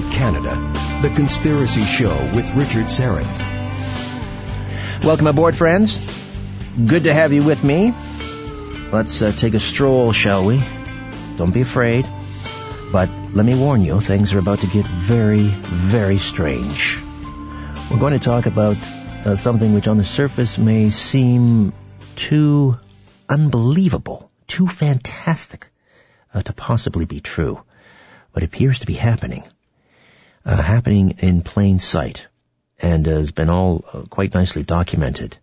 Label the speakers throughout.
Speaker 1: Canada. The Conspiracy Show with Richard Syrett.
Speaker 2: Welcome aboard, friends. Good to have you with me. Let's uh, take a stroll, shall we? Don't be afraid. But let me warn you, things are about to get very, very strange. We're going to talk about uh, something which on the surface may seem too unbelievable, too fantastic uh, to possibly be true, but appears to be happening. Uh, happening in plain sight and has been all uh, quite nicely documented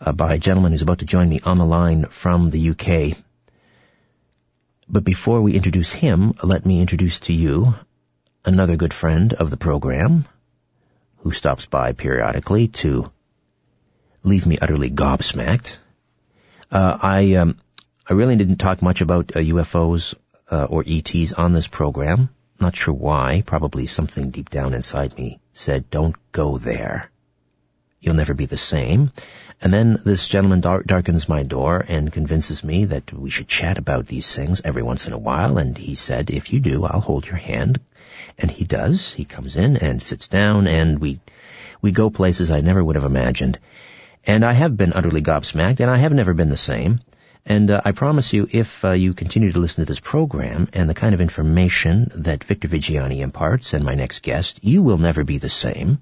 Speaker 2: uh, by a gentleman who's about to join me on the line from the UK. But before we introduce him, let me introduce to you another good friend of the program who stops by periodically to leave me utterly gobsmacked. Uh, I um, I really didn't talk much about uh, UFOs uh, or ETs on this program. Not sure why. Probably something deep down inside me said, "Don't go there. You'll never be the same." And then this gentleman darkens my door and convinces me that we should chat about these things every once in a while. And he said, if you do, I'll hold your hand. And he does. He comes in and sits down and we, we go places I never would have imagined. And I have been utterly gobsmacked and I have never been the same. And uh, I promise you, if uh, you continue to listen to this program and the kind of information that Victor Viggiani imparts and my next guest, you will never be the same.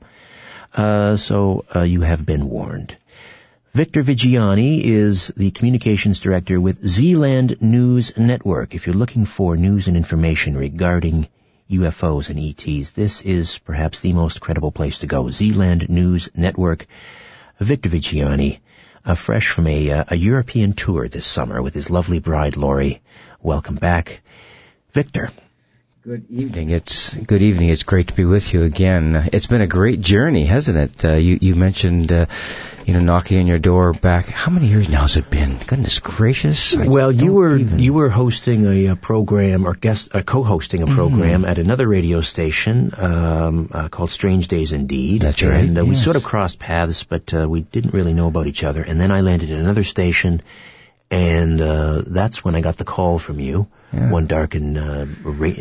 Speaker 2: Uh, so uh, you have been warned. Victor Viggiani is the communications director with Zealand News Network. If you're looking for news and information regarding UFOs and ETs, this is perhaps the most credible place to go. Zealand News Network. Victor Viggiani, uh, fresh from a, uh, a European tour this summer with his lovely bride Lori. Welcome back. Victor.
Speaker 3: Good evening. It's good evening. It's great to be with you again. It's been a great journey, hasn't it? Uh, you you mentioned uh, you know, knocking on your door back. How many years now has it been? Goodness gracious!
Speaker 2: I well, you were even... you were hosting a, a, program or guest uh, co-hosting a mm-hmm. program mm. at another radio station um, uh, called Strange Days Indeed.
Speaker 3: That's right.
Speaker 2: And uh,
Speaker 3: yes.
Speaker 2: we sort of crossed paths, but uh, we didn't really know about each other. And then I landed at another station, and uh, that's when I got the call from you yeah. one dark and uh,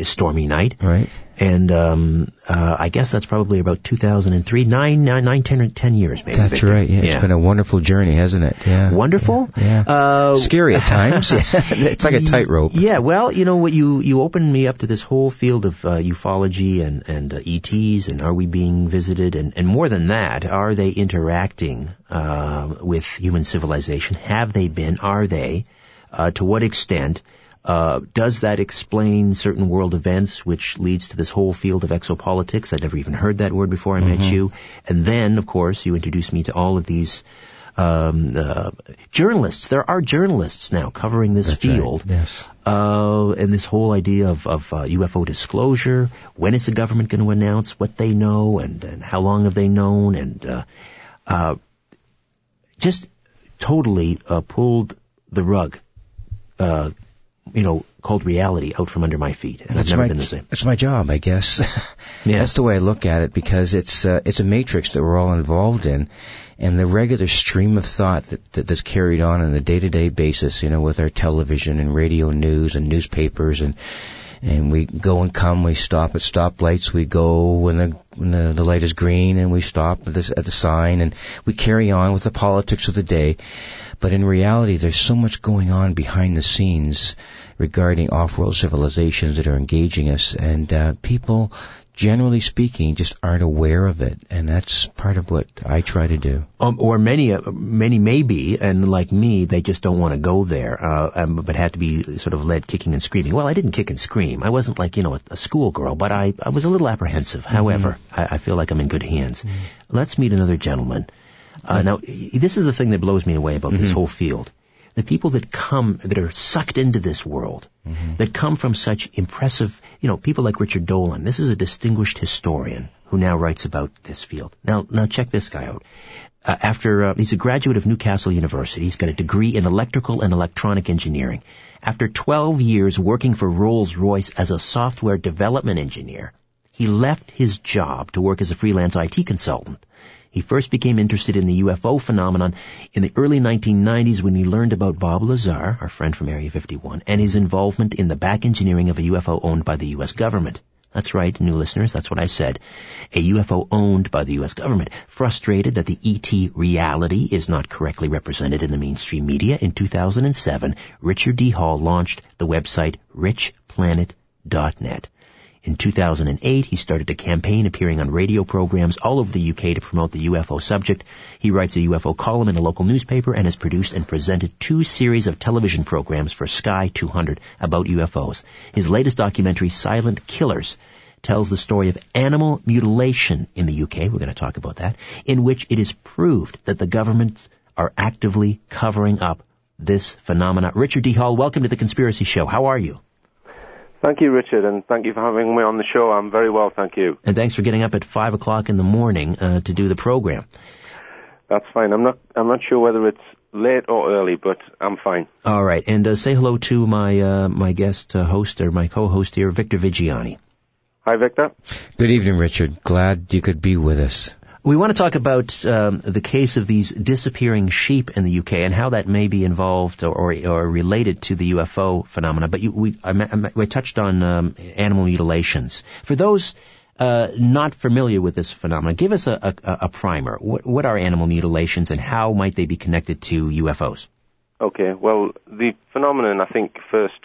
Speaker 2: stormy night.
Speaker 3: Right.
Speaker 2: And um, uh, I guess that's probably about 2003, nine, nine, nine, ten, ten years maybe.
Speaker 3: That's
Speaker 2: Victor.
Speaker 3: right. Yeah, yeah, it's been a wonderful journey, hasn't it? Yeah.
Speaker 2: Wonderful.
Speaker 3: Yeah. yeah. Uh, Scary at times. it's like a tightrope.
Speaker 2: Yeah. Well, you know what? You you opened me up to this whole field of uh, ufology and and uh, ETs, and are we being visited? And and more than that, are they interacting uh, with human civilization? Have they been? Are they? Uh, to what extent? Uh, does that explain certain world events, which leads to this whole field of exopolitics? I'd never even heard that word before I mm-hmm. met you. And then, of course, you introduced me to all of these um, uh, journalists. There are journalists now covering this
Speaker 3: That's
Speaker 2: field.
Speaker 3: Right. Yes.
Speaker 2: Uh, and this whole idea of, of uh, UFO disclosure. When is the government going to announce what they know, and, and how long have they known, and uh, uh, just totally uh, pulled the rug you know, called reality out from under my feet, and that's I've never
Speaker 3: my,
Speaker 2: been the same.
Speaker 3: It's my job, I guess.
Speaker 2: yeah.
Speaker 3: That's the way I look at it because it's uh, it's a matrix that we're all involved in, and the regular stream of thought that, that that's carried on on a day to day basis, you know, with our television and radio news and newspapers and and we go and come. We stop at stoplights. We go when the when the, the light is green, and we stop at at the sign, and we carry on with the politics of the day. But in reality, there's so much going on behind the scenes regarding off-world civilizations that are engaging us, and uh, people generally speaking, just aren't aware of it, and that's part of what I try to do.
Speaker 2: Um, or many, uh, many may be, and like me, they just don't want to go there, uh, um, but had to be sort of led kicking and screaming. Well, I didn't kick and scream. I wasn't like you know a, a schoolgirl, but I, I was a little apprehensive. Mm-hmm. However, I, I, feel like I'm in good hands. Mm-hmm. Let's meet another gentleman. Uh, now, this is the thing that blows me away about mm-hmm. this whole field the people that come, that are sucked into this world, mm-hmm. that come from such impressive, you know, people like Richard Dolan. This is a distinguished historian who now writes about this field. Now, now check this guy out. Uh, after uh, he's a graduate of Newcastle University, he's got a degree in electrical and electronic engineering. After 12 years working for Rolls-Royce as a software development engineer, he left his job to work as a freelance IT consultant. He first became interested in the UFO phenomenon in the early 1990s when he learned about Bob Lazar, our friend from Area 51, and his involvement in the back engineering of a UFO owned by the U.S. government. That's right, new listeners, that's what I said. A UFO owned by the US government. Frustrated that the ET reality is not correctly represented in the mainstream media, in 2007, Richard D. Hall launched the website richplanet.net. In 2008, he started a campaign appearing on radio programs all over the UK to promote the UFO subject. He writes a UFO column in a local newspaper and has produced and presented two series of television programs for Sky 200 about UFOs. His latest documentary, Silent Killers, tells the story of animal mutilation in the UK, we're going to talk about that, in which it is proved that the governments are actively covering up this phenomena. Richard D. Hall, welcome to the Conspiracy Show. How are you?
Speaker 4: Thank you, Richard, and thank you for having me on the show. I'm very well, thank you.
Speaker 2: And thanks for getting up at five o'clock in the morning uh, to do the program.
Speaker 4: That's fine. I'm not. I'm not sure whether it's late or early, but I'm fine.
Speaker 2: All right, and uh, say hello to my uh, my guest uh, host or my co-host here, Victor Viggiani.
Speaker 4: Hi, Victor.
Speaker 3: Good evening, Richard. Glad you could be with us.
Speaker 2: We want to talk about um, the case of these disappearing sheep in the UK and how that may be involved or, or, or related to the UFO phenomena. But you, we, I, I, touched on um, animal mutilations. For those uh, not familiar with this phenomenon, give us a, a, a primer. What, what, are animal mutilations and how might they be connected to UFOs?
Speaker 4: Okay, well, the phenomenon I think first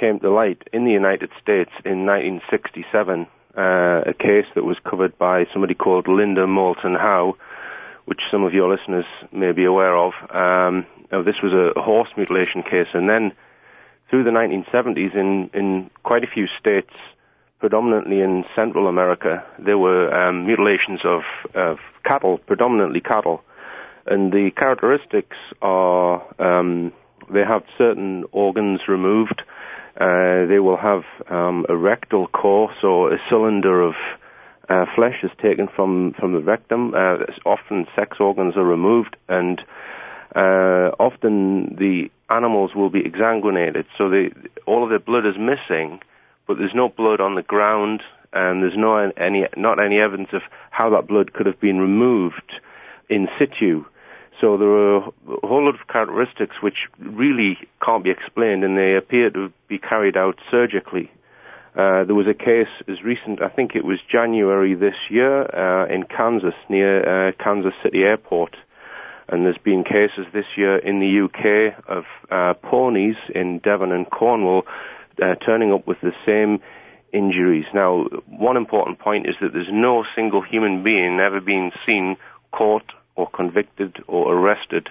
Speaker 4: came to light in the United States in 1967 uh, a case that was covered by somebody called Linda Moulton Howe, which some of your listeners may be aware of. Um, this was a horse mutilation case, and then through the 1970s, in in quite a few states, predominantly in Central America, there were um, mutilations of, of cattle, predominantly cattle, and the characteristics are um, they have certain organs removed uh, they will have um, a rectal course or a cylinder of uh, flesh is taken from, from the rectum. Uh, often sex organs are removed and uh, often the animals will be exsanguinated. So they, all of their blood is missing, but there's no blood on the ground and there's no any, not any evidence of how that blood could have been removed in situ. So there are a whole lot of characteristics which really can't be explained, and they appear to be carried out surgically. Uh, there was a case as recent, I think it was January this year, uh, in Kansas, near uh, Kansas City Airport. And there's been cases this year in the UK of uh, ponies in Devon and Cornwall uh, turning up with the same injuries. Now, one important point is that there's no single human being ever been seen caught or convicted or arrested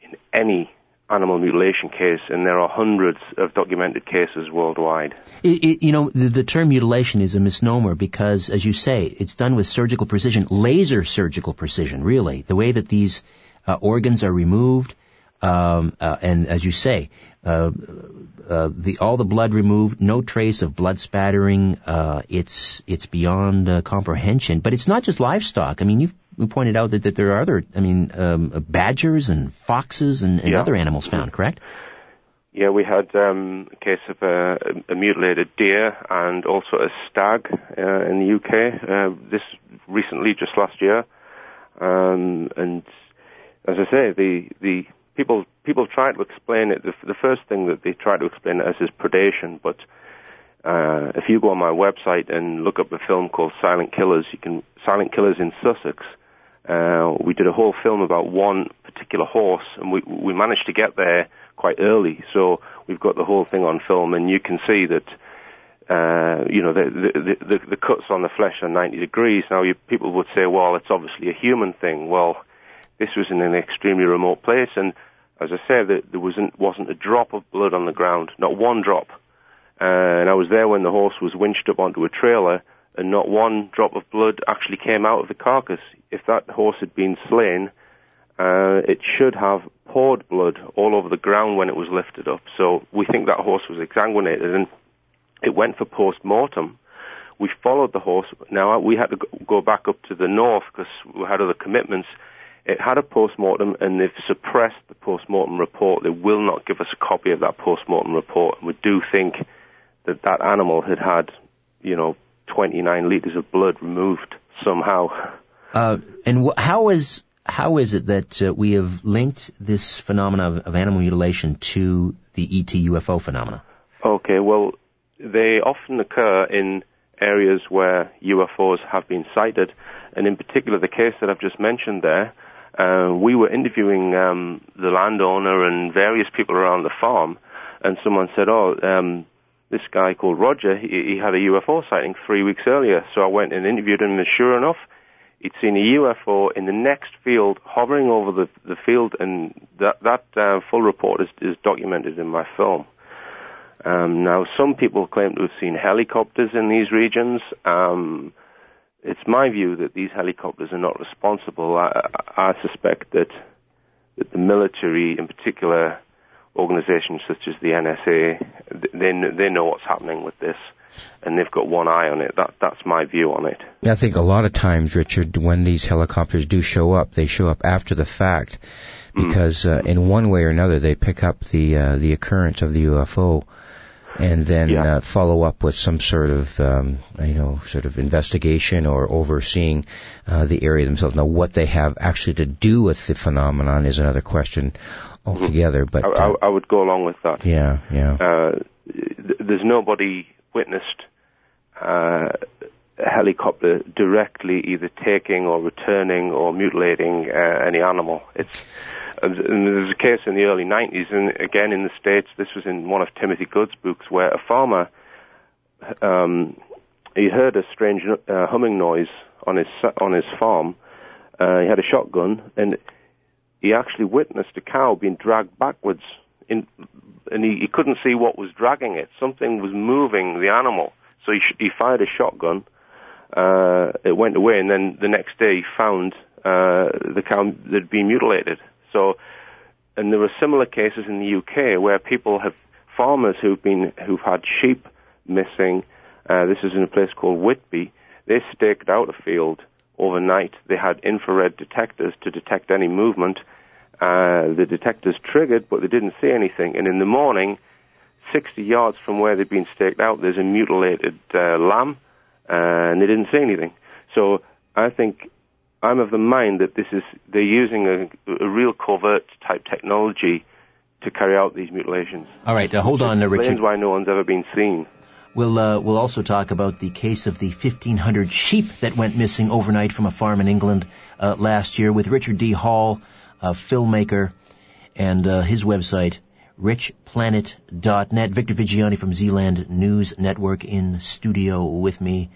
Speaker 4: in any animal mutilation case, and there are hundreds of documented cases worldwide.
Speaker 2: It, it, you know, the, the, term mutilation is a misnomer because, as you say, it's done with surgical precision, laser surgical precision, really. The way that these uh, organs are removed, um, uh, and as you say, uh, uh the all the blood removed, no trace of blood spattering. Uh, it's it's beyond uh, comprehension. But it's not just livestock. I mean, you've we pointed out that, that there are other, I mean, um, badgers and foxes and, and yeah. other animals found, correct?
Speaker 4: Yeah, we had um, a case of a, a, mutilated deer and also a stag uh, in the UK. Uh, this recently, just last year, um, and as I say, the the people people try to explain it. The, the first thing that they try to explain it as is predation, but uh, if you go on my website and look up a film called Silent Killers, you can Silent Killers in Sussex uh, we did a whole film about one particular horse, and we we managed to get there quite early. So we've got the whole thing on film, and you can see that. Uh, you know, the, the, the, the cuts on the flesh are 90 degrees. Now, you, people would say, well, it's obviously a human thing. Well, this was in an extremely remote place, and as I said, there wasn't, wasn't a drop of blood on the ground, not one drop. Uh, and I was there when the horse was winched up onto a trailer, and not one drop of blood actually came out of the carcass. If that horse had been slain, uh, it should have poured blood all over the ground when it was lifted up. So we think that horse was exsanguinated, and it went for post-mortem. We followed the horse. Now we had to go back up to the north because we had other commitments. It had a post-mortem, and they've suppressed the post-mortem report. They will not give us a copy of that post-mortem report. And we do think that that animal had had, you know, 29 liters of blood removed somehow.
Speaker 2: Uh, and wh- how is how is it that uh, we have linked this phenomenon of, of, animal mutilation to the ET UFO phenomena?
Speaker 4: Okay, well, they often occur in areas where UFOs have been sighted, and in particular the case that I've just mentioned there. Uh, we were interviewing um, the landowner and various people around the farm, and someone said, "Oh, um, this guy called Roger, he, he had a UFO sighting three weeks earlier." So I went and interviewed him, and sure enough, he'd seen a UFO in the next field hovering over the the field, and that that uh, full report is, is documented in my film. Um, now, some people claim to have seen helicopters in these regions. Um, it's my view that these helicopters are not responsible. I, I suspect that that the military, in particular, organizations such as the NSA, they they know what's happening with this, and they've got one eye on it. That that's my view on it.
Speaker 3: I think a lot of times, Richard, when these helicopters do show up, they show up after the fact, mm. because uh, in one way or another they pick up the uh, the occurrence of the UFO and then yeah. uh, follow up with some sort of um, you know sort of investigation or overseeing uh, the area themselves. Now, what they have actually to do with the phenomenon is another question altogether. But
Speaker 4: I, uh, I, would go along with that.
Speaker 3: Yeah, yeah.
Speaker 4: Uh, there's nobody witnessed uh, a helicopter directly either taking or returning or mutilating uh, any animal. It's and there was a case in the early 90s, and again in the States, this was in one of Timothy Good's books, where a farmer, um, he heard a strange uh, humming noise on his, on his farm. Uh, he had a shotgun, and he actually witnessed a cow being dragged backwards, in, and he, he couldn't see what was dragging it. Something was moving the animal. So he, sh- he fired a shotgun. Uh, it went away, and then the next day he found uh, the cow that had been mutilated. So, and there are similar cases in the UK where people have farmers who've been who've had sheep missing. Uh, this is in a place called Whitby. They staked out a field overnight. They had infrared detectors to detect any movement. Uh, the detectors triggered, but they didn't see anything. And in the morning, 60 yards from where they'd been staked out, there's a mutilated uh, lamb, uh, and they didn't see anything. So I think I'm of the mind that this is they're using a, a real covert type technology to carry out these mutilations.
Speaker 2: All right, uh, hold on, uh, Richard.
Speaker 4: why no one's ever been seen.
Speaker 2: We'll uh, we'll also talk about the case of the 1,500 sheep that went missing overnight from a farm in England uh, last year with Richard D. Hall, filmmaker, and uh, his website richplanet.net. Victor Viggiani from Zealand News Network in studio with me.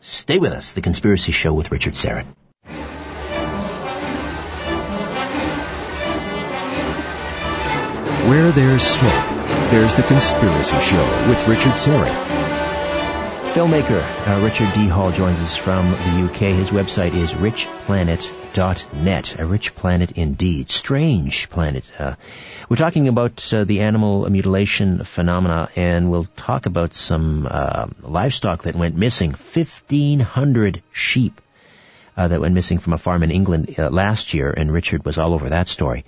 Speaker 2: Stay with us. The Conspiracy Show with Richard Syrett.
Speaker 1: Where there's smoke, there's the Conspiracy Show with Richard Syrett.
Speaker 2: Filmmaker uh, Richard D. Hall joins us from the UK. His website is richplanet.net. A rich planet indeed. Strange planet. Uh, we're talking about uh, the animal mutilation phenomena, and we'll talk about some uh, livestock that went missing. 1,500 sheep uh, that went missing from a farm in England uh, last year, and Richard was all over that story.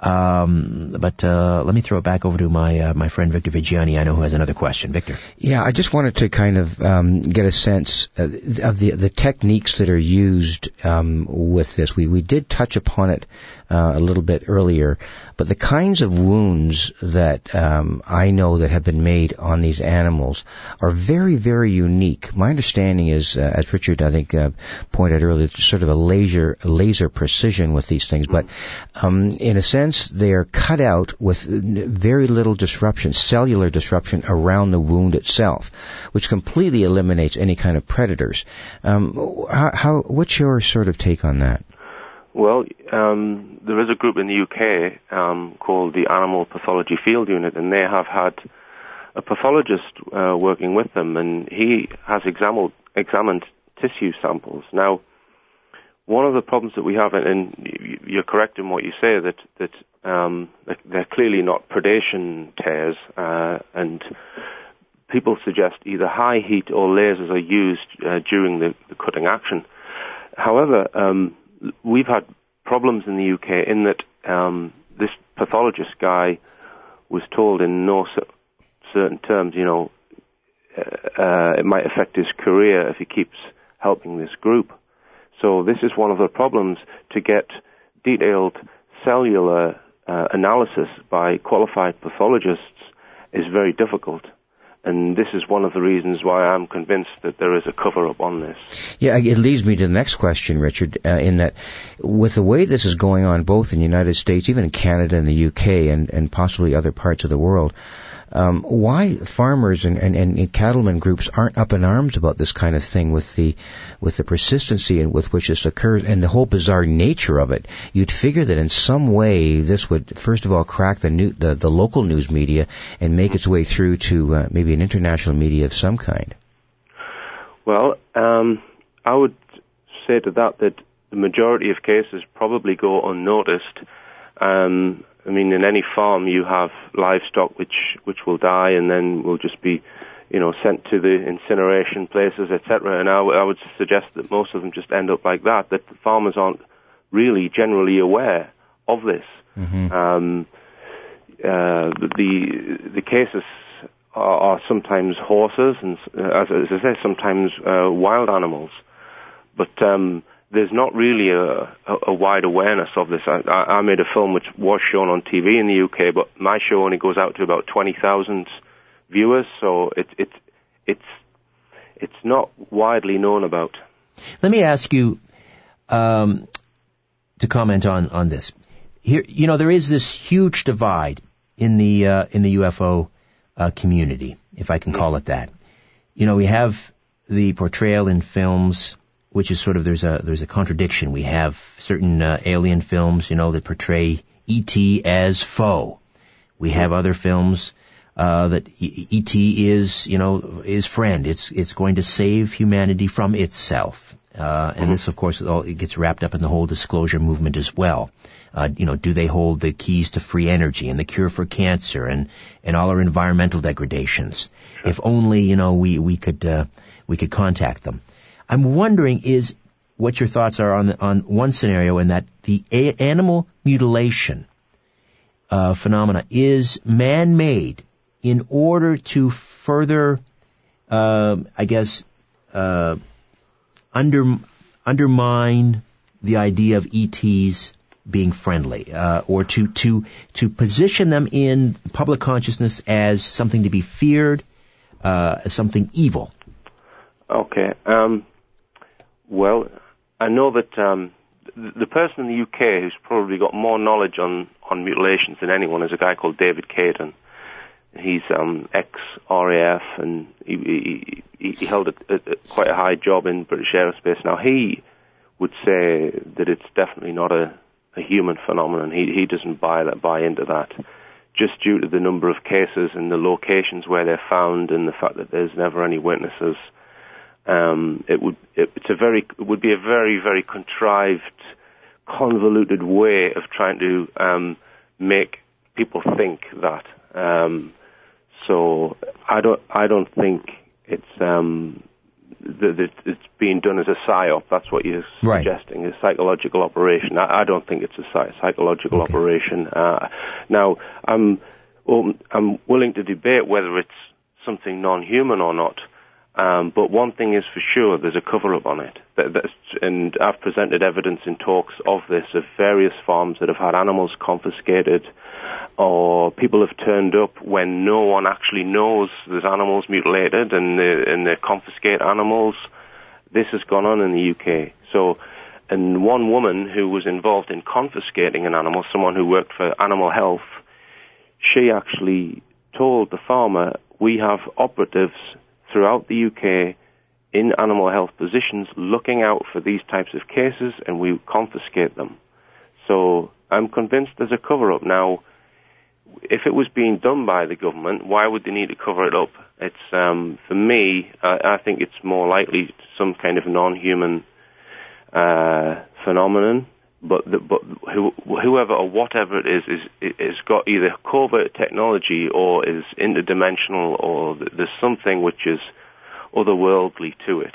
Speaker 2: Um, but uh, let me throw it back over to my uh, my friend Victor Viggiani. I know who has another question. Victor.
Speaker 3: Yeah, I just wanted to kind of um, get a sense uh, of the the techniques that are used um, with this. We we did touch upon it uh, a little bit earlier, but the kinds of wounds that um, I know that have been made on these animals are very, very unique. My understanding is, uh, as Richard I think uh, pointed earlier, sort of a laser laser precision with these things. But um, in a sense, they are cut out with very little disruption, cellular disruption around the wound itself, which completely eliminates any kind of predators. Um, how, how, what's your sort of take on that?
Speaker 4: Well, um, there is a group in the UK um, called the Animal Pathology Field Unit, and they have had a pathologist uh, working with them, and he has examined, examined tissue samples. Now, one of the problems that we have, and you're correct in what you say, that that um, they're clearly not predation tears, uh, and people suggest either high heat or lasers are used uh, during the, the, cutting action. However, um, we've had problems in the UK in that um, this pathologist guy was told in no certain terms, you know, uh, uh, it might affect his career if he keeps helping this group. So this is one of the problems to get detailed cellular uh, analysis by qualified pathologists is very difficult. And this is one of the reasons why I'm convinced that there is a cover up on this.
Speaker 3: Yeah, it leads me to the next question, Richard, uh, in that with the way this is going on both in the United States, even in Canada and the UK and, and possibly other parts of the world, um, why farmers and, and, and cattlemen groups aren't up in arms about this kind of thing with the with the persistency and with which this occurs and the whole bizarre nature of it. You'd figure that in some way this would first of all crack the new, the, the local news media and make its way through to uh, maybe an international media of some kind.
Speaker 4: Well, um, I would say to that that the majority of cases probably go unnoticed. Um, I mean, in any farm, you have livestock which which will die and then will just be, you know, sent to the incineration places, etc. And I, w- I would suggest that most of them just end up like that. That the farmers aren't really generally aware of this. Mm-hmm. Um, uh, the the cases are, are sometimes horses and, uh, as, as I say, sometimes uh, wild animals. But um, there's not really a, a, wide awareness of this. I, I, made a film which was shown on TV in the UK, but my show only goes out to about 20,000 viewers, so it, it, it's, it's not widely known about.
Speaker 2: Let me ask you um, to comment on, on this. Here, you know, there is this huge divide in the uh, in the UFO uh, community, if I can call it that. You know, we have the portrayal in films which is sort of there's a there's a contradiction. We have certain uh, alien films, you know, that portray ET as foe. We have other films uh, that ET is, you know, is friend. It's it's going to save humanity from itself. Uh, and mm-hmm. this, of course, all, it gets wrapped up in the whole disclosure movement as well. Uh, you know, do they hold the keys to free energy and the cure for cancer and and all our environmental degradations? Sure. If only, you know, we we could uh, we could contact them. I'm wondering is what your thoughts are on on one scenario in that the a- animal mutilation uh, phenomena is man-made in order to further, uh, I guess, uh, under, undermine the idea of ETs being friendly, uh, or to to to position them in public consciousness as something to be feared, uh, as something evil.
Speaker 4: Okay. Um, well, I know that um, the person in the UK who's probably got more knowledge on, on mutilations than anyone is a guy called David Cayton. He's um, ex-RAF and he, he, he held a, a, quite a high job in British aerospace. Now he would say that it's definitely not a, a human phenomenon. He, he doesn't buy that, buy into that, just due to the number of cases and the locations where they're found and the fact that there's never any witnesses um, it would it, it's a very it would be a very very contrived, convoluted way of trying to um, make people think that. Um, so I don't I don't think it's um, that it's being done as a psyop. That's what you're right. suggesting, a psychological operation. I, I, don't think it's a psy psychological okay. operation. Uh, now, I'm I'm willing to debate whether it's something non-human or not. Um, but one thing is for sure, there's a cover-up on it. That, and I've presented evidence in talks of this, of various farms that have had animals confiscated, or people have turned up when no one actually knows there's animals mutilated, and they, and they confiscate animals. This has gone on in the UK. So, and one woman who was involved in confiscating an animal, someone who worked for animal health, she actually told the farmer, we have operatives throughout the UK in animal health positions looking out for these types of cases and we confiscate them. So I'm convinced there's a cover up. Now, if it was being done by the government, why would they need to cover it up? It's, um, for me, I, I think it's more likely some kind of non-human, uh, phenomenon but the, but who, whoever or whatever it is is is got either covert technology or is interdimensional or there's something which is otherworldly to it.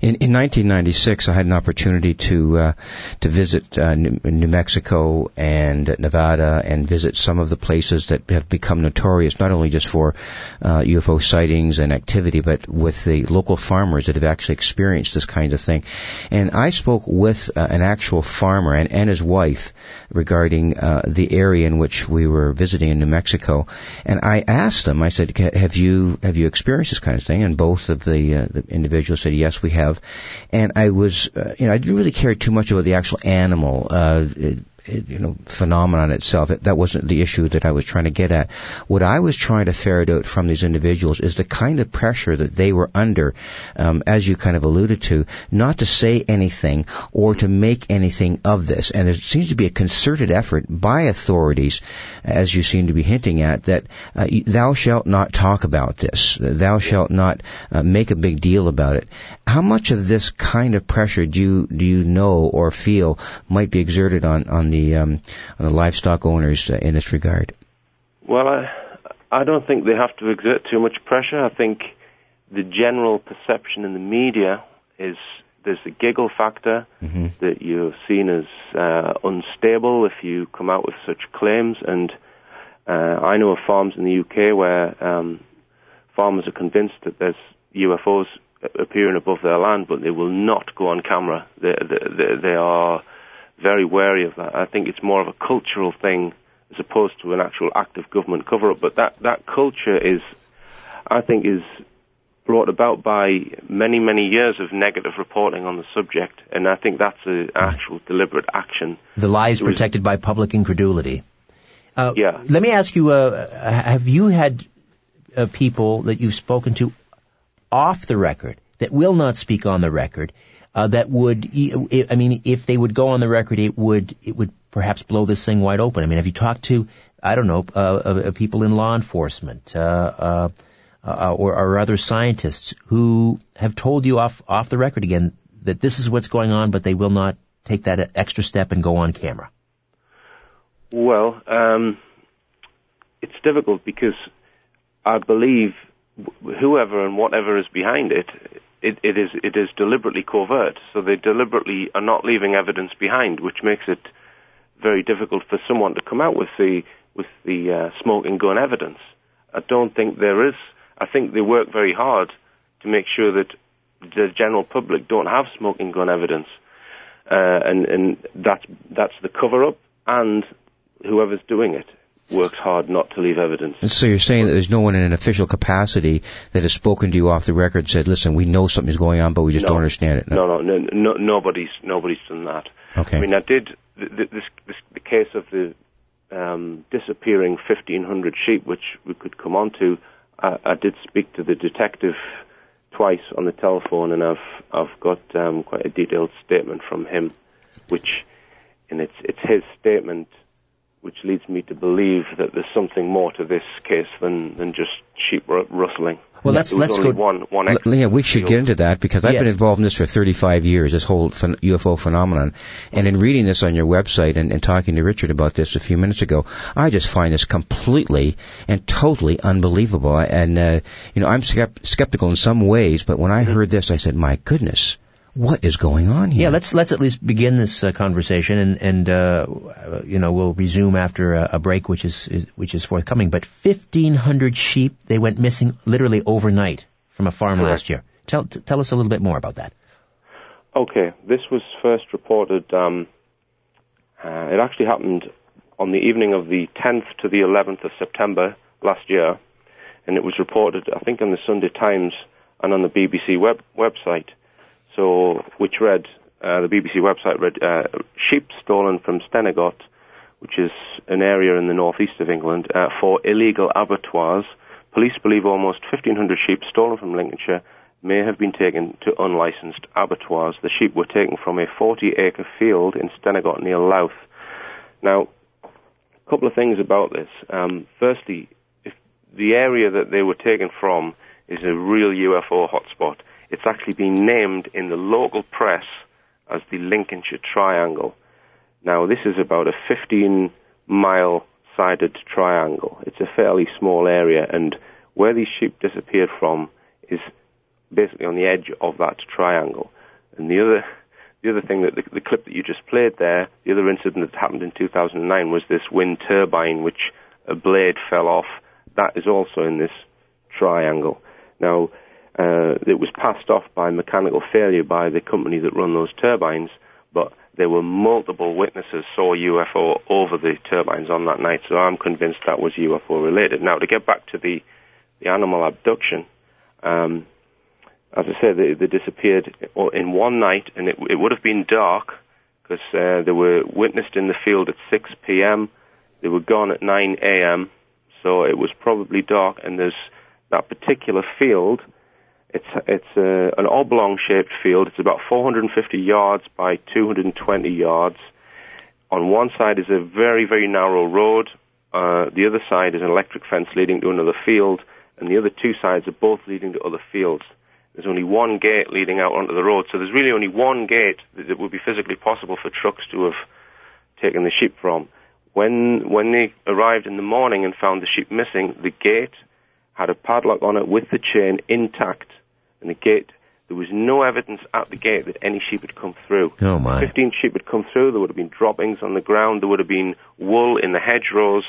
Speaker 3: In, in 1996, I had an opportunity to uh, to visit uh, New, New, Mexico and Nevada and visit some of the places that have become notorious, not only just for uh, UFO sightings and activity, but with the local farmers that have actually experienced this kind of thing. And I spoke with uh, an actual farmer and, and his wife regarding uh, the area in which we were visiting in New Mexico, and I asked them. I said, "Have you have you experienced this kind of thing?" And both of the, uh, the individuals said, "Yes, we have." And I was, uh, you know, I didn't really care too much about the actual animal. Uh, it, you know phenomenon itself. That wasn't the issue that I was trying to get at. What I was trying to ferret out from these individuals is the kind of pressure that they were under, um, as you kind of alluded to, not to say anything or to make anything of this. And there seems to be a concerted effort by authorities, as you seem to be hinting at, that uh, thou shalt not talk about this. Thou shalt not uh, make a big deal about it. How much of this kind of pressure do you do you know or feel might be exerted on on the um, on the livestock owners uh, in this regard?
Speaker 4: Well, I I don't think they have to exert too much pressure. I think the general perception in the media is there's the giggle factor mm-hmm. that you're seen as uh, unstable if you come out with such claims. And uh, I know of farms in the UK where um, farmers are convinced that there's UFOs appearing above their land, but they will not go on camera. They, they, they are very wary of that. I think it's more of a cultural thing as opposed to an actual active government cover-up. But that that culture is, I think, is brought about by many many years of negative reporting on the subject, and I think that's an actual deliberate action.
Speaker 2: The lies protected by public incredulity.
Speaker 4: Uh, yeah.
Speaker 2: Let me ask you: uh, Have you had uh, people that you've spoken to off the record that will not speak on the record uh, that would, I mean, if they would go on the record, it would, it would perhaps blow this thing wide open. I mean, have you talked to, I don't know, uh, uh, people in law enforcement, uh, uh, uh, or, or other scientists who have told you off, off the record again that this is what's going on, but they will not take that extra step and go on camera?
Speaker 4: Well, um, it's difficult because I believe whoever and whatever is behind it it, it is it is deliberately covert. So they deliberately are not leaving evidence behind, which makes it very difficult for someone to come out with the with the uh, smoking gun evidence. I don't think there is. I think they work very hard to make sure that the general public don't have smoking gun evidence, uh, and and that's that's the cover up and whoever's doing it works hard not to leave evidence.
Speaker 3: And so you're saying that there's no one in an official capacity that has spoken to you off the record and said, "Listen, we know something's going on, but we just
Speaker 4: no.
Speaker 3: don't understand it."
Speaker 4: No, no, no, no, nobody's nobody's done that.
Speaker 3: Okay.
Speaker 4: I mean, I did this, this the case of the um, disappearing 1,500 sheep, which we could come on to. I, I did speak to the detective twice on the telephone, and I've I've got um, quite a detailed statement from him, which, and it's it's his statement which leads me to believe that there's something more to this case than, than just sheep rustling.
Speaker 2: Well, let's let's go.
Speaker 4: One, one
Speaker 3: L- yeah, we should get into that because I've yes. been involved in this for 35 years. This whole ph- UFO phenomenon, and in reading this on your website and, and, talking to Richard about this a few minutes ago, I just find this completely and totally unbelievable. And uh, you know, I'm skeptical in some ways, but when I mm-hmm. heard this, I said, "My goodness." What is going on here?
Speaker 2: Yeah, let's let's at least begin this uh, conversation, and and uh, you know we'll resume after a, a break, which is, is, which is forthcoming. But fifteen hundred sheep they went missing literally overnight from a farm Correct. last year. Tell t- tell us a little bit more about that.
Speaker 4: Okay, this was first reported. Um, uh, it actually happened on the evening of the 10th to the 11th of September last year, and it was reported, I think, in the Sunday Times and on the BBC web website. So, which read, uh, the BBC website read, uh, sheep stolen from Stenigot, which is an area in the northeast of England, uh, for illegal abattoirs. Police believe almost 1,500 sheep stolen from Lincolnshire may have been taken to unlicensed abattoirs. The sheep were taken from a 40-acre field in Stenigot near Louth. Now, a couple of things about this. Um, firstly, if the area that they were taken from is a real UFO hotspot, it's actually been named in the local press as the Lincolnshire Triangle. Now, this is about a 15 mile sided triangle. It's a fairly small area, and where these sheep disappeared from is basically on the edge of that triangle. And the other the other thing that the, the clip that you just played there, the other incident that happened in 2009 was this wind turbine, which a blade fell off. That is also in this triangle. Now, uh, it was passed off by mechanical failure by the company that run those turbines, but there were multiple witnesses saw UFO over the turbines on that night, so I'm convinced that was UFO related. Now, to get back to the, the animal abduction, um, as I said, they, they, disappeared in one night, and it, it would have been dark because uh, they were witnessed in the field at 6 p.m. They were gone at 9 a.m., so it was probably dark, and there's that particular field it's it's a, an oblong-shaped field. It's about 450 yards by 220 yards. On one side is a very very narrow road. Uh, the other side is an electric fence leading to another field, and the other two sides are both leading to other fields. There's only one gate leading out onto the road, so there's really only one gate that, that would be physically possible for trucks to have taken the sheep from. When when they arrived in the morning and found the sheep missing, the gate had a padlock on it with the chain intact and the gate, there was no evidence at the gate that any sheep had come through.
Speaker 2: Oh my!
Speaker 4: Fifteen sheep had come through. There would have been droppings on the ground. There would have been wool in the hedgerows.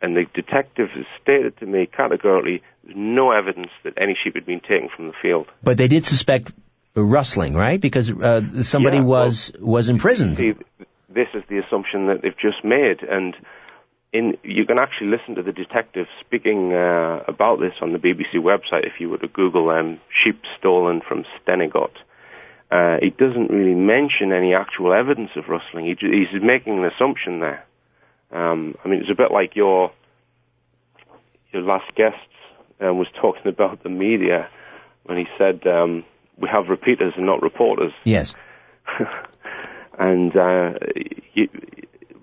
Speaker 4: And the detective has stated to me categorically, there's no evidence that any sheep had been taken from the field.
Speaker 2: But they did suspect rustling, right? Because uh, somebody
Speaker 4: yeah,
Speaker 2: was
Speaker 4: well,
Speaker 2: was imprisoned.
Speaker 4: See, this is the assumption that they've just made, and in, you can actually listen to the detective speaking uh, about this on the BBC website if you were to Google um, sheep stolen from Stenigot. Uh, he doesn't really mention any actual evidence of rustling. He, he's making an assumption there. Um, I mean, it's a bit like your your last guest uh, was talking about the media when he said um, we have repeaters and not reporters.
Speaker 2: Yes.
Speaker 4: and uh, you,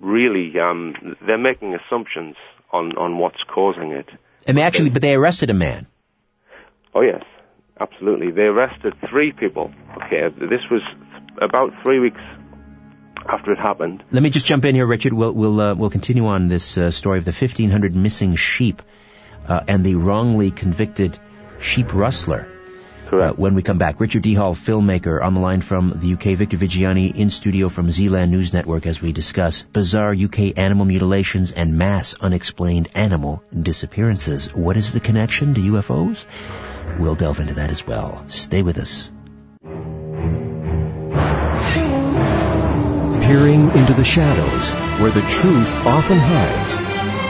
Speaker 4: really um, they're making assumptions on, on what's causing it.
Speaker 2: And they actually, but they arrested a man.
Speaker 4: Oh yes, absolutely. They arrested three people. Okay, this was about three weeks after it happened.
Speaker 2: Let me just jump in here, Richard. We'll we'll uh, we'll continue on this uh, story of the 1,500 missing sheep uh, and the wrongly convicted sheep rustler.
Speaker 4: Correct.
Speaker 2: Uh, when we come back. Richard D. Hall, filmmaker, on the line from the UK. Victor Viggiani in studio from Zealand News Network as we discuss bizarre UK animal mutilations and mass unexplained animal disappearances. What is the connection to UFOs? We'll delve into that as well. Stay with us.
Speaker 1: Peering into the shadows where the truth often hides.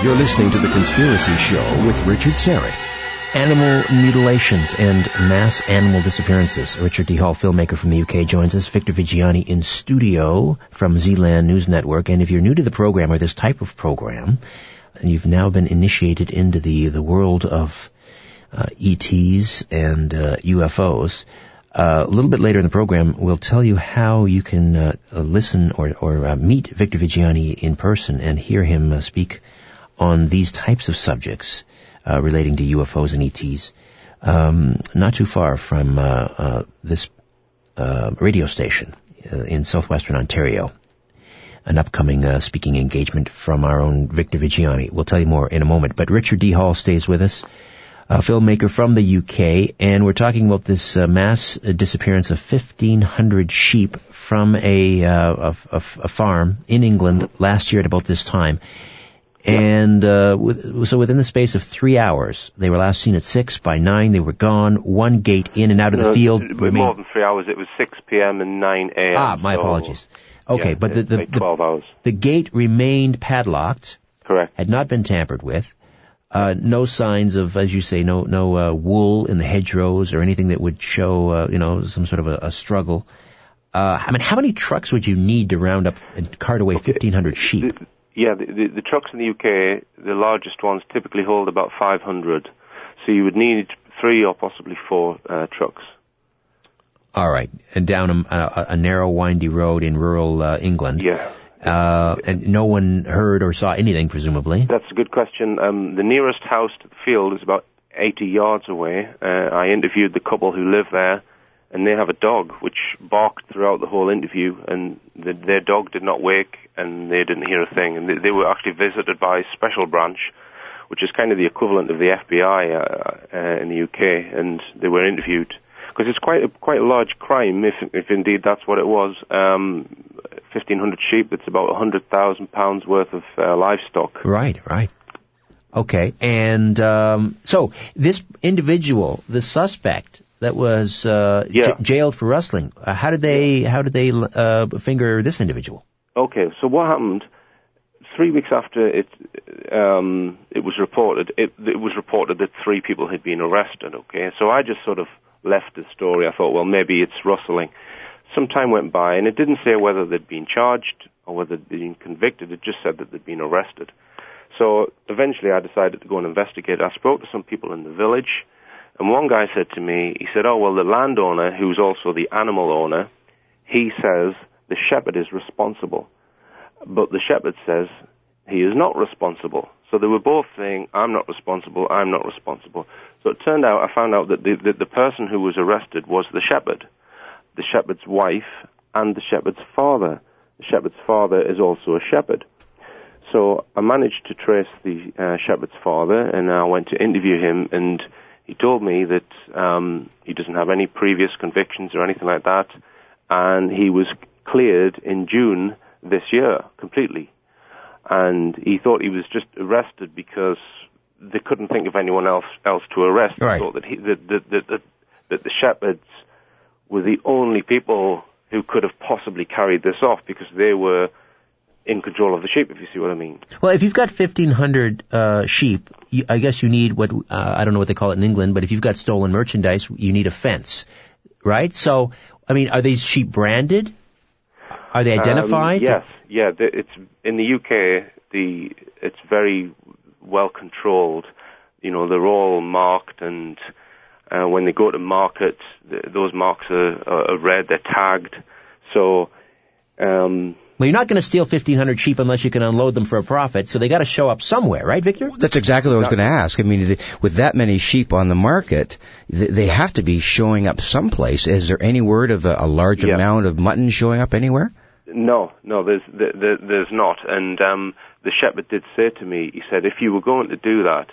Speaker 1: You're listening to The Conspiracy Show with Richard Syrett
Speaker 2: animal mutilations and mass animal disappearances. Richard D. Hall, filmmaker from the UK, joins us. Victor Viggiani in studio from Zealand News Network. And if you're new to the program or this type of program, and you've now been initiated into the, the world of uh, ETs and uh, UFOs, uh, a little bit later in the program, we'll tell you how you can uh, listen or, or uh, meet Victor Viggiani in person and hear him uh, speak on these types of subjects uh, relating to UFOs and ETs, um, not too far from uh, uh, this uh, radio station uh, in southwestern Ontario. An upcoming uh, speaking engagement from our own Victor Viggiani. We'll tell you more in a moment. But Richard D. Hall stays with us, a filmmaker from the UK, and we're talking about this mass disappearance of 1,500 sheep from a, a, a, a farm in England last year at about this time. And uh, with, so within the space of three hours, they were last seen at six. By nine, they were gone. One gate in and out of
Speaker 4: no,
Speaker 2: the field.
Speaker 4: More than three hours. It was 6 p.m. and 9 a.m.
Speaker 2: Ah, my
Speaker 4: so,
Speaker 2: apologies. Okay,
Speaker 4: yeah,
Speaker 2: but the the,
Speaker 4: like 12
Speaker 2: the,
Speaker 4: hours.
Speaker 2: the gate remained padlocked.
Speaker 4: Correct.
Speaker 2: Had not been tampered with. Uh, no signs of, as you say, no no uh, wool in the hedgerows or anything that would show, uh, you know, some sort of a, a struggle. Uh, I mean, how many trucks would you need to round up and cart away okay. 1,500 sheep?
Speaker 4: Yeah, the, the, the, trucks in the UK, the largest ones typically hold about 500. So you would need three or possibly four uh, trucks.
Speaker 2: All right, and down a, a narrow, windy road in rural uh, England.
Speaker 4: Yeah.
Speaker 2: Uh, and no one heard or saw anything, presumably.
Speaker 4: That's a good question. Um, the nearest house to the field is about 80 yards away. Uh, I interviewed the couple who live there and they have a dog which barked throughout the whole interview, and the, their dog did not wake, and they didn't hear a thing. And they, they, were actually visited by Special Branch, which is kind of the equivalent of the FBI uh, uh, in the UK, and they were interviewed because it's quite a, quite a large crime if if indeed that's what it was. Um, 1,500 sheep. It's about 100,000 pounds worth of uh, livestock.
Speaker 2: Right, right. Okay, and um, so this individual, the suspect that was uh,
Speaker 4: Yeah.
Speaker 2: j- jailed for rustling, uh, how did they how did they uh, finger this individual?
Speaker 4: Okay, so what happened? Three weeks after it, um, it was reported. It, it was reported that three people had been arrested. Okay, so I just sort of left the story. I thought, well, maybe it's rustling. Some time went by, and it didn't say whether they'd been charged or whether they'd been convicted. It just said that they'd been arrested. So eventually, I decided to go and investigate. I spoke to some people in the village, and one guy said to me, he said, "Oh well, the landowner, who's also the animal owner, he says the shepherd is responsible." but the shepherd says he is not responsible. So they were both saying, I'm not responsible, I'm not responsible. So it turned out, I found out that the, that the person who was arrested was the shepherd, the shepherd's wife, and the shepherd's father. The shepherd's father is also a shepherd. So I managed to trace the uh, shepherd's father, and I went to interview him, and he told me that um, he doesn't have any previous convictions or anything like that, and he was cleared in June this year completely. And he thought he was just arrested because they couldn't think of anyone else else to arrest.
Speaker 2: Right.
Speaker 4: He thought that, he, that, that, that, that, that the shepherds were the only people who could have possibly carried this off because they were in control of the sheep, if you see what I mean.
Speaker 2: Well, if you've got 1,500 uh, sheep, you, I guess you need what, uh, I don't know what they call it in England, but if you've got stolen merchandise, you need a fence, right? So, I mean, are these sheep branded? Are they identified?
Speaker 4: Um, yes, yeah. It's in the UK. The it's very well controlled. You know, they're all marked, and uh, when they go to market, th those marks are, are, are red. They're tagged. So, um,
Speaker 2: Well, you're not going to steal 1,500 sheep unless you can unload them for a profit, so they got to show up somewhere, right, Victor?
Speaker 3: That's exactly what I was going to ask. I mean, the- with that many sheep on the market, th- they have to be showing up someplace. Is there any word of a, a large
Speaker 4: Yeah.
Speaker 3: amount of mutton showing up anywhere?
Speaker 4: No, no, there's there, there, there's not. And um, the shepherd did say to me, he said, if you were going to do that,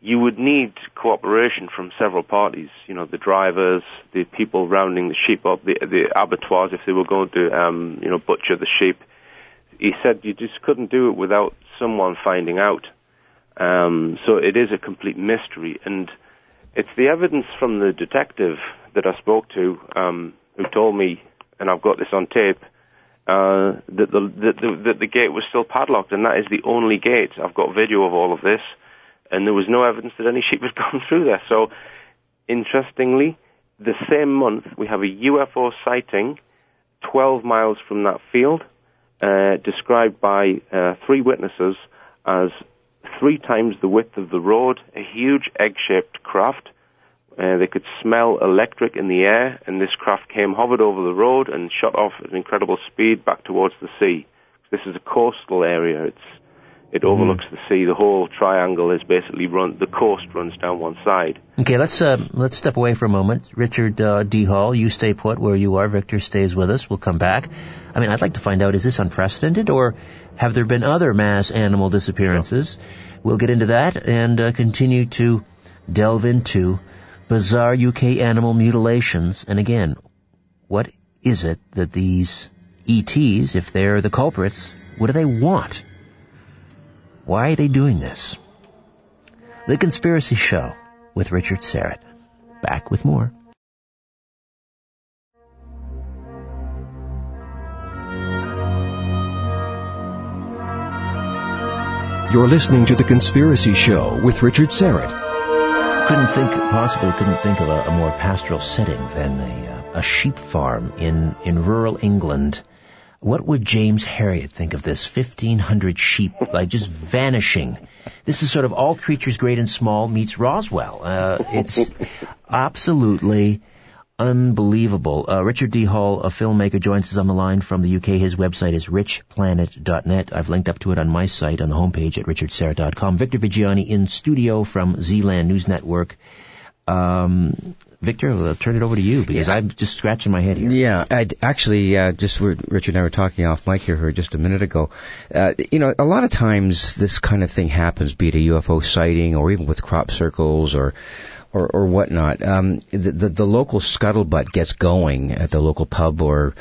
Speaker 4: you would need cooperation from several parties. You know, the drivers, the people rounding the sheep up, the the abattoirs if they were going to, um, you know, butcher the sheep. He said you just couldn't do it without someone finding out. Um, so it is a complete mystery, and it's the evidence from the detective that I spoke to, um, who told me, and I've got this on tape, uh, that the, that the that the gate was still padlocked, and that is the only gate. I've got video of all of this, and there was no evidence that any sheep had gone through there. So, interestingly, the same month we have a UFO sighting 12 miles from that field, uh, described by uh, three witnesses as three times the width of the road, a huge egg-shaped craft. Uh, they could smell electric in the air, and this craft came, hovered over the road, and shot off at incredible speed back towards the sea. This is a coastal area. It's it overlooks the sea. The whole triangle is basically run. The coast runs down one side.
Speaker 2: Okay, let's uh, let's step away for a moment. Richard uh, D. Hall, you stay put where you are. Victor stays with us. We'll come back. I mean, I'd like to find out: is this unprecedented, or have there been other mass animal disappearances? We'll get into that and uh, continue to delve into bizarre UK animal mutilations. And again, what is it that these ETs, if they're the culprits, what do they want? Why are they doing this? The Conspiracy Show with Richard Syrett. Back with more.
Speaker 1: You're listening to The Conspiracy Show with Richard Syrett.
Speaker 2: Couldn't think, possibly couldn't think of a, a more pastoral setting than a, uh, a sheep farm in, in rural England. What would James Herriot think of this? 1500 sheep, like just vanishing. This is sort of all creatures great and small meets Roswell. Uh, it's absolutely unbelievable. Uh, Richard D. Hall, a filmmaker, joins us on the line from the UK. His website is richplanet.net. I've linked up to it on my site on the homepage at richardsyrett.com. Victor Viggiani in studio from Zland News Network. Um, Victor, I'll turn it over to you because I'm just scratching my head here.
Speaker 3: Yeah, I'd actually, uh, just were, Richard and I were talking off mic here for just a minute ago. Uh, you know, a lot of times this kind of thing happens, be it a UFO sighting or even with crop circles or or, or whatnot. Um, the, the, the local scuttlebutt gets going at the local pub or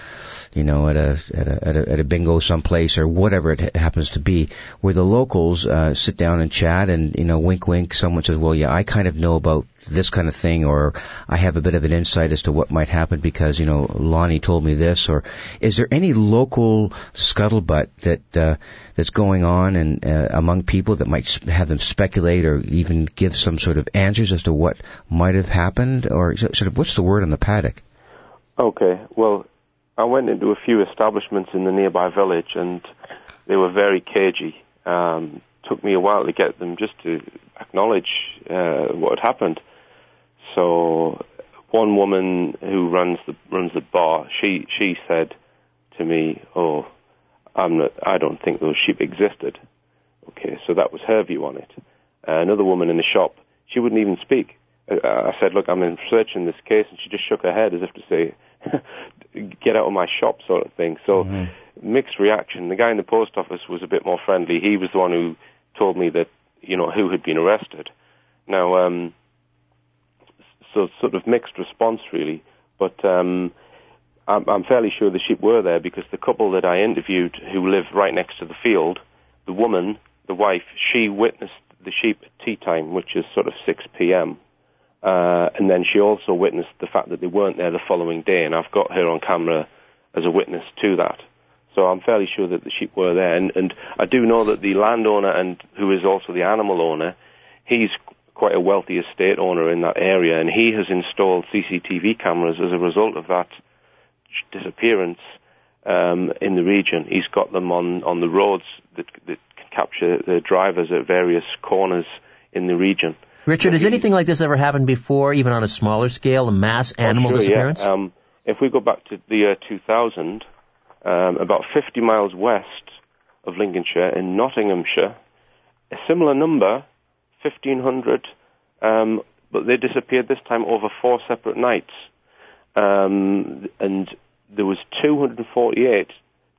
Speaker 3: you know, at a, at a, at a, at a bingo someplace or whatever it happens to be, where the locals, uh, sit down and chat and, you know, wink wink, someone says, well, yeah, I kind of know about this kind of thing or I have a bit of an insight as to what might happen because, you know, Lonnie told me this or is there any local scuttlebutt that, uh, that's going on and, uh, among people that might have them speculate or even give some sort of answers as to what might have happened or sort of what's the word on the paddock?
Speaker 4: Okay, well, I went into a few establishments in the nearby village, and they were very cagey. Um, took me a while to get them just to acknowledge uh, what had happened. So, one woman who runs the runs the bar, she she said to me, "Oh, I'm not. I don't think those sheep existed." Okay, so that was her view on it. Uh, another woman in the shop, she wouldn't even speak. Uh, I said, "Look, I'm researching this case," and she just shook her head as if to say, get out of my shop sort of thing. So mm-hmm. mixed reaction. The guy in the post office was a bit more friendly. He was the one who told me that, you know, who had been arrested. Now, um, so sort of mixed response really, but, um, I'm, I'm fairly sure the sheep were there because the couple that I interviewed who live right next to the field, the woman, the wife, she witnessed the sheep at tea time, which is sort of 6 p.m. Uh, and then she also witnessed the fact that they weren't there the following day, and I've got her on camera as a witness to that. So I'm fairly sure that the sheep were there, and, and I do know that the landowner and who is also the animal owner, he's quite a wealthy estate owner in that area, and he has installed CCTV cameras as a result of that disappearance um, in the region. He's got them on on the roads that, that can capture the drivers at various corners in the region.
Speaker 2: Richard, has anything like this ever happened before, even on a smaller scale, a mass animal
Speaker 4: oh, sure,
Speaker 2: disappearance?
Speaker 4: Yeah. Um, if we go back to the year 2000, um, about 50 miles west of Lincolnshire in Nottinghamshire, a similar number, 1,500, um, but they disappeared this time over four separate nights. Um, and there was 248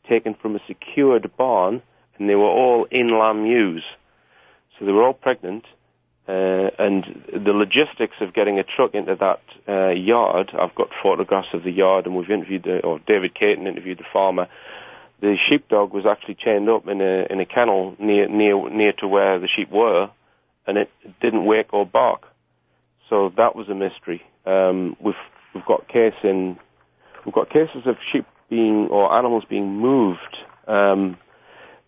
Speaker 4: taken from a secured barn, and they were all in lamb ewes. So they were all pregnant, uh, and the logistics of getting a truck into that uh, yard, I've got photographs of the yard, and we've interviewed, the, or David Cayton interviewed the farmer. The sheepdog was actually chained up in a in a kennel near near near to where the sheep were, and it didn't wake or bark. So that was a mystery. Um, we've we've got case in we've got cases of sheep being or animals being moved. Um,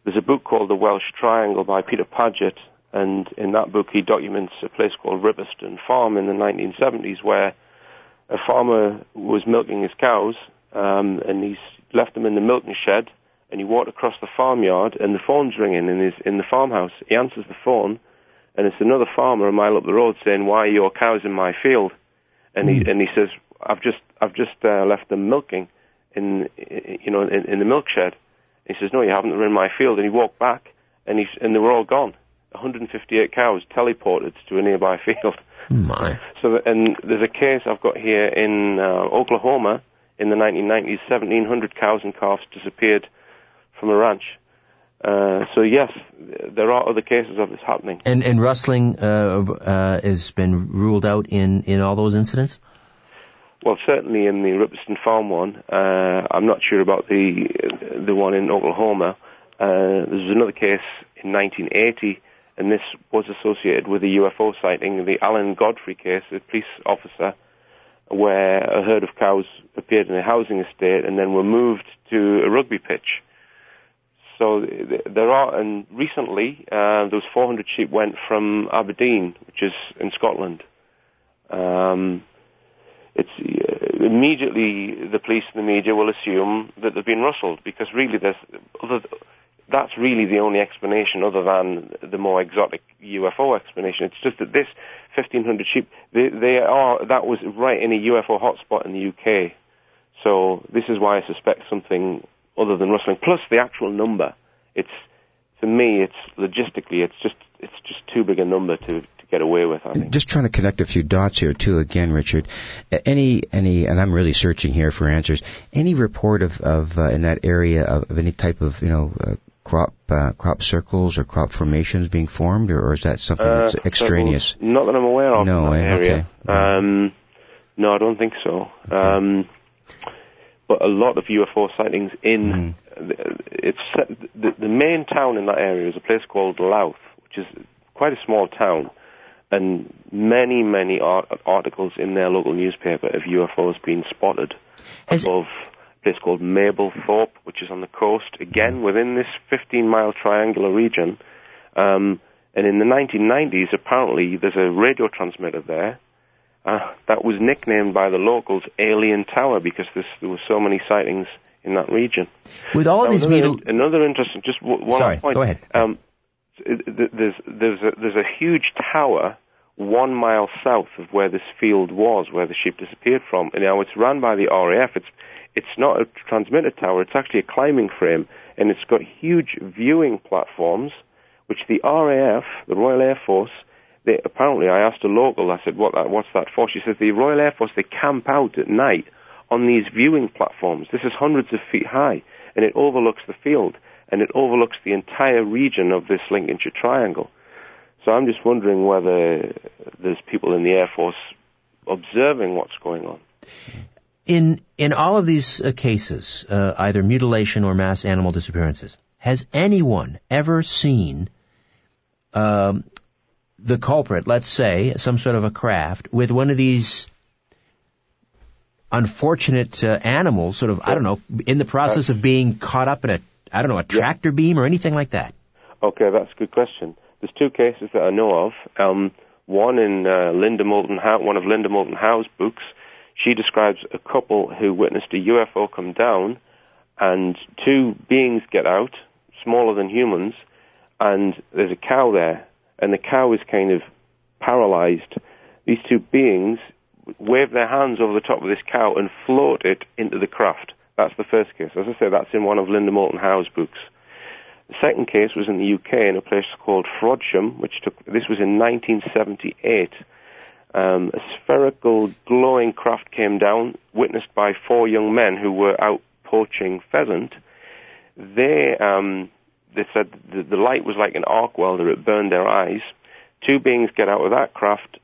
Speaker 4: there's a book called The Welsh Triangle by Peter Paget, and in that book, he documents a place called Ripperston Farm in the 1970s where a farmer was milking his cows, um, and he's left them in the milking shed, and he walked across the farmyard, and the phone's ringing in his in the farmhouse. He answers the phone, and it's another farmer a mile up the road saying, "Why are your cows in my field?" And he hmm. and he says, "I've just I've just uh, left them milking in you know in, in the milk shed." he says, "No, you haven't. They're in my field." And he walked back, and he and they were all gone. 158 cows teleported to a nearby field.
Speaker 2: My.
Speaker 4: So, and there's a case I've got here in uh, Oklahoma in the 1990s. 1,700 cows and calves disappeared from a ranch. Uh, so yes, there are other cases of this happening.
Speaker 2: And and rustling uh, uh, has been ruled out in in all those incidents.
Speaker 4: Well, certainly in the Ripperston Farm one. Uh, I'm not sure about the the one in Oklahoma. Uh, there's another case in 1980 and this was associated with a UFO sighting, the Alan Godfrey case, a police officer, where a herd of cows appeared in a housing estate and then were moved to a rugby pitch. So there are, and recently uh, those 400 sheep went from Aberdeen, which is in Scotland. Um, it's uh, immediately the police and the media will assume that they've been rustled because really there's that's really the only explanation other than the more exotic UFO explanation. It's just that this 1,500 sheep, they, they are, that was right in a UFO hotspot in the UK. So this is why I suspect something other than rustling. Plus the actual number. It's, to me, it's logistically, it's just, it's just too big a number to, to get away with. I think.
Speaker 3: Just trying to connect a few dots here too. Again, Richard, any any, and I'm really searching here for answers. Any report of of uh, in that area of, of any type of you know uh, crop uh, crop circles or crop formations being formed, or, or is that something that's
Speaker 4: Uh,
Speaker 3: extraneous?
Speaker 4: Not that I'm aware of.
Speaker 3: No, eh,
Speaker 4: area.
Speaker 3: okay.
Speaker 4: Um, no, I don't think so. Um, but a lot of UFO sightings in
Speaker 3: Mm-hmm.
Speaker 4: it's the, the main town in that area is a place called Louth, which is quite a small town, and many many art, articles in their local newspaper of UFOs being spotted
Speaker 2: Has-
Speaker 4: above a place called Mablethorpe, which is on the coast, again within this 15 mile triangular region. Um, and in the 1990s, apparently, there's a radio transmitter there uh, that was nicknamed by the locals Alien Tower because there's, there were so many sightings in that region.
Speaker 2: With all
Speaker 4: Now,
Speaker 2: these
Speaker 4: another, another interesting, just w- one
Speaker 2: Sorry,
Speaker 4: point.
Speaker 2: go ahead.
Speaker 4: Um, th- th- there's there's a, there's a huge tower one mile south of where this field was, where the ship disappeared from. And now it's run by the RAF. It's it's not a transmitter tower. It's actually a climbing frame, and it's got huge viewing platforms, which the RAF, the Royal Air Force, they apparently I asked a local. I said, "What what's that for?" She says, "The Royal Air Force they camp out at night on these viewing platforms. This is hundreds of feet high, and it overlooks the field, and it overlooks the entire region of this Lincolnshire Triangle." So I'm just wondering whether there's people in the Air Force observing what's going on.
Speaker 2: in in all of these uh, cases, uh, either mutilation or mass animal disappearances, has anyone ever seen um, the culprit, let's say, some sort of a craft with one of these unfortunate uh, animals, sort of, I don't know, in the process of being caught up in a, I don't know, a tractor beam or anything like that?
Speaker 4: Okay, that's a good question. There's two cases that I know of. Um, one in uh, Linda Moulton Howe, one of Linda Moulton Howe's books. She describes a couple who witnessed a UFO come down, and two beings get out, smaller than humans, and there's a cow there, and the cow is kind of paralyzed. These two beings wave their hands over the top of this cow and float it into the craft. That's the first case. As I say, that's in one of Linda Moulton Howe's books. The second case was in the UK in a place called Frodsham, which took, this was in 1978. Um, a spherical glowing craft came down, witnessed by four young men who were out poaching pheasant. They, um, they said the, the light was like an arc welder, it burned their eyes. Two beings get out of that craft.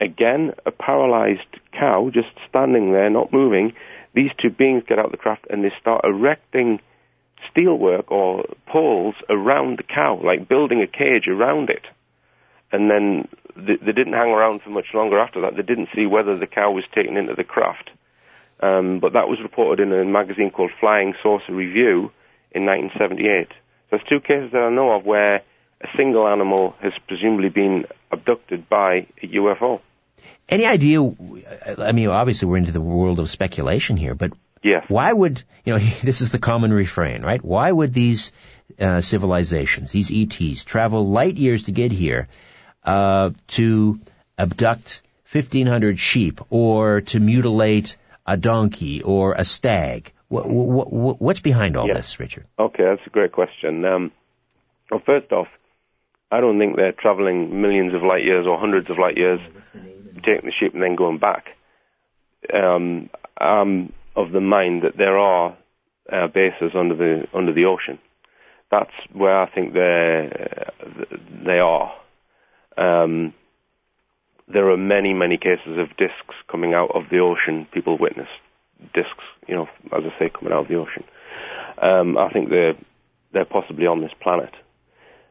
Speaker 4: Again, a paralyzed cow just standing there, not moving. These two beings get out of the craft and they start erecting steelwork or poles around the cow, like building a cage around it. And then they, they didn't hang around for much longer after that. They didn't see whether the cow was taken into the craft. Um, but that was reported in a magazine called Flying Saucer Review in 1978. There's two cases that I know of where a single animal has presumably been abducted by a UFO.
Speaker 2: Any idea? I mean, obviously we're into the world of speculation here, but
Speaker 4: Yes.
Speaker 2: why would you know? This is the common refrain, right? Why would these uh, civilizations, these ETs, travel light years to get here uh, to abduct 1,500 sheep or to mutilate a donkey or a stag? What, what, what's behind all
Speaker 4: Yeah.
Speaker 2: this, Richard?
Speaker 4: Okay, that's a great question. Um, well, first off, I don't think they're traveling millions of light years or hundreds of light years, taking the ship and then going back. Um, I'm of the mind that there are uh, bases under the under the ocean. That's where I think they they are. Um, there are many many cases of discs coming out of the ocean. People witness discs, you know, as I say, coming out of the ocean. Um, I think they're they're possibly on this planet.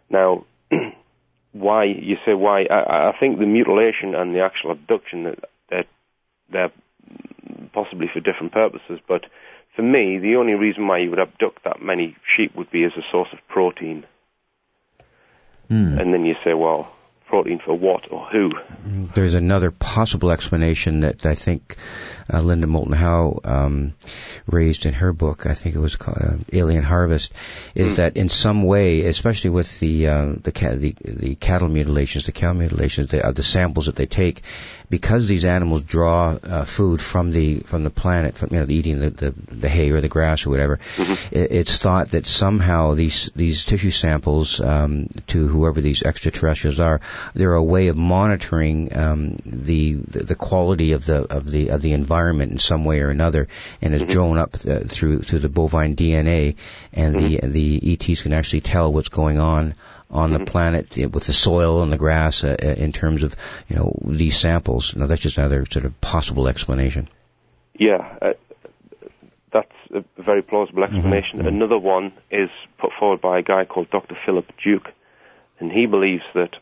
Speaker 4: Now, why you say why? I, I think the mutilation and the actual abduction that they're, they're possibly for different purposes. But for me, the only reason why you would abduct that many sheep would be as a source of protein. And then you say, well, protein for what or who?
Speaker 3: There's another possible explanation that I think uh, Linda Moulton Howe um, raised in her book. I think it was called uh, Alien Harvest. Is that in some way, especially with the uh, the, ca- the the cattle mutilations, the cow mutilations, the, uh, the samples that they take, because these animals draw uh, food from the from the planet, from you know eating the, the the hay or the grass or whatever, it, it's thought that somehow these these tissue samples um, to whoever these extraterrestrials are they're a way of monitoring um, the, the, the quality of the of the of the environment in some way or another, and is mm-hmm. drawn up uh, through through the bovine DNA, and mm-hmm. the the ETs can actually tell what's going on on mm-hmm. the planet with the soil and the grass uh, uh, in terms of you know these samples. Now that's just another sort of possible explanation.
Speaker 4: Yeah, uh, that's a very plausible mm-hmm. explanation. Mm-hmm. Another one is put forward by a guy called Dr. Philip Duke, and he believes that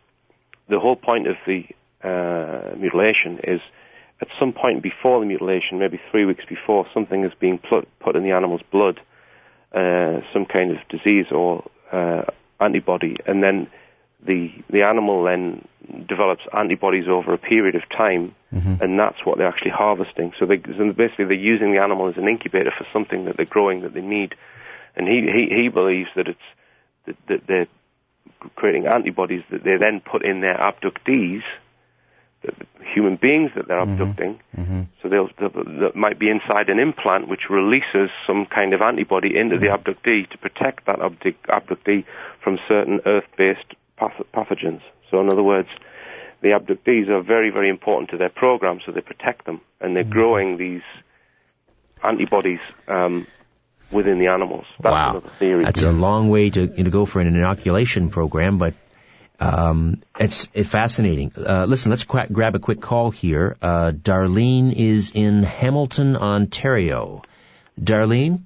Speaker 4: the whole point of the uh, mutilation is at some point before the mutilation, maybe three weeks before, something is being put, put in the animal's blood, uh, some kind of disease or uh, antibody, and then the the animal then develops antibodies over a period of time, mm-hmm. and that's what they're actually harvesting. So, they, so basically, they're using the animal as an incubator for something that they're growing that they need. And he he, he believes that it's that, that they're creating antibodies that they then put in their abductees, the human beings that they're mm-hmm. abducting. Mm-hmm. So they'll, that might be inside an implant which releases some kind of antibody into the mm-hmm. abductee to protect that abductee from certain Earth-based pathogens. So in other words, the abductees are very, very important to their program, so they protect them, and they're mm-hmm. growing these antibodies um, within the animals. That's
Speaker 2: wow, that's a long way to, to go for an inoculation program, but um, it's, it's fascinating. Uh, listen, let's qu- grab a quick call here. Uh, Darlene is in Hamilton, Ontario. Darlene?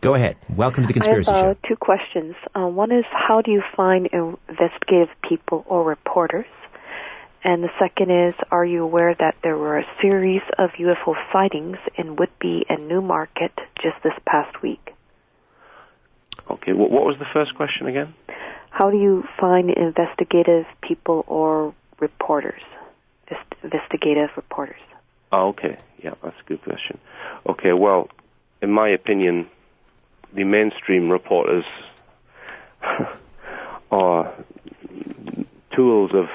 Speaker 2: Go ahead. Welcome to the Conspiracy
Speaker 5: I
Speaker 2: have,
Speaker 5: uh,
Speaker 2: Show.
Speaker 5: Two questions. Uh, one is how do you find investigative people or reporters? And the second is, are you aware that there were a series of UFO sightings in Whitby and Newmarket just this past week?
Speaker 4: Okay, what was the first question again?
Speaker 5: How do you find investigative people or reporters? Investigative reporters.
Speaker 4: Oh, okay. Yeah, that's a good question. Okay, well, in my opinion, the mainstream reporters are tools of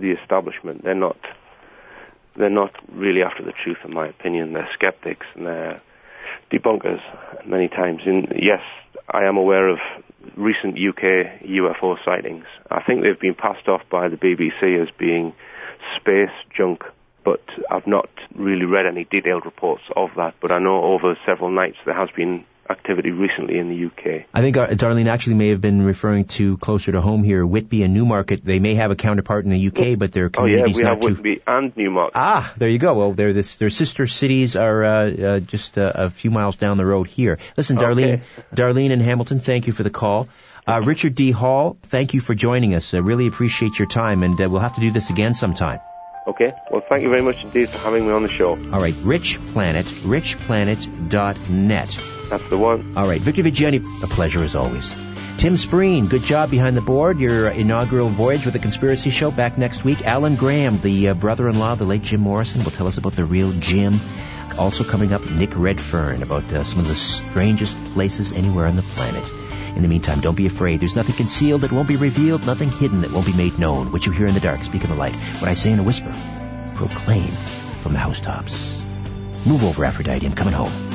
Speaker 4: the establishment. They're not they're not really after the truth, in my opinion. They're skeptics and they're debunkers many times. And yes, I am aware of recent UK UFO sightings. I think they've been passed off by the BBC as being space junk, but I've not really read any detailed reports of that. But I know over several nights there has been activity recently in the UK.
Speaker 2: I think uh, Darlene actually may have been referring to closer to home here, Whitby and Newmarket. They may have a counterpart in the UK, but their communities
Speaker 4: oh, yeah, we have
Speaker 2: too...
Speaker 4: Whitby and Newmarket.
Speaker 2: Ah, there you go. Well, they're this, their sister cities are uh, uh, just uh, a few miles down the road here. Listen, Darlene, okay. Darlene and Hamilton, thank you for the call. Uh, Richard D. Hall, thank you for joining us. I really appreciate your time, and uh, we'll have to do this again sometime.
Speaker 4: Okay. Well, thank you very much indeed for having me on the show.
Speaker 2: All right. Rich Planet, richplanet.net.
Speaker 4: That's the one.
Speaker 2: All right. Victor Viggiani, a pleasure as always. Tim Spreen, good job behind the board. Your inaugural voyage with the Conspiracy Show back next week. Alan Graham, the uh, brother-in-law of the late Jim Morrison, will tell us about the real Jim. Also coming up, Nick Redfern about uh, some of the strangest places anywhere on the planet. In the meantime, don't be afraid. There's nothing concealed that won't be revealed, nothing hidden that won't be made known. What you hear in the dark, speak in the light. What I say in a whisper, proclaim from the housetops. Move over, Aphrodite. I'm coming home.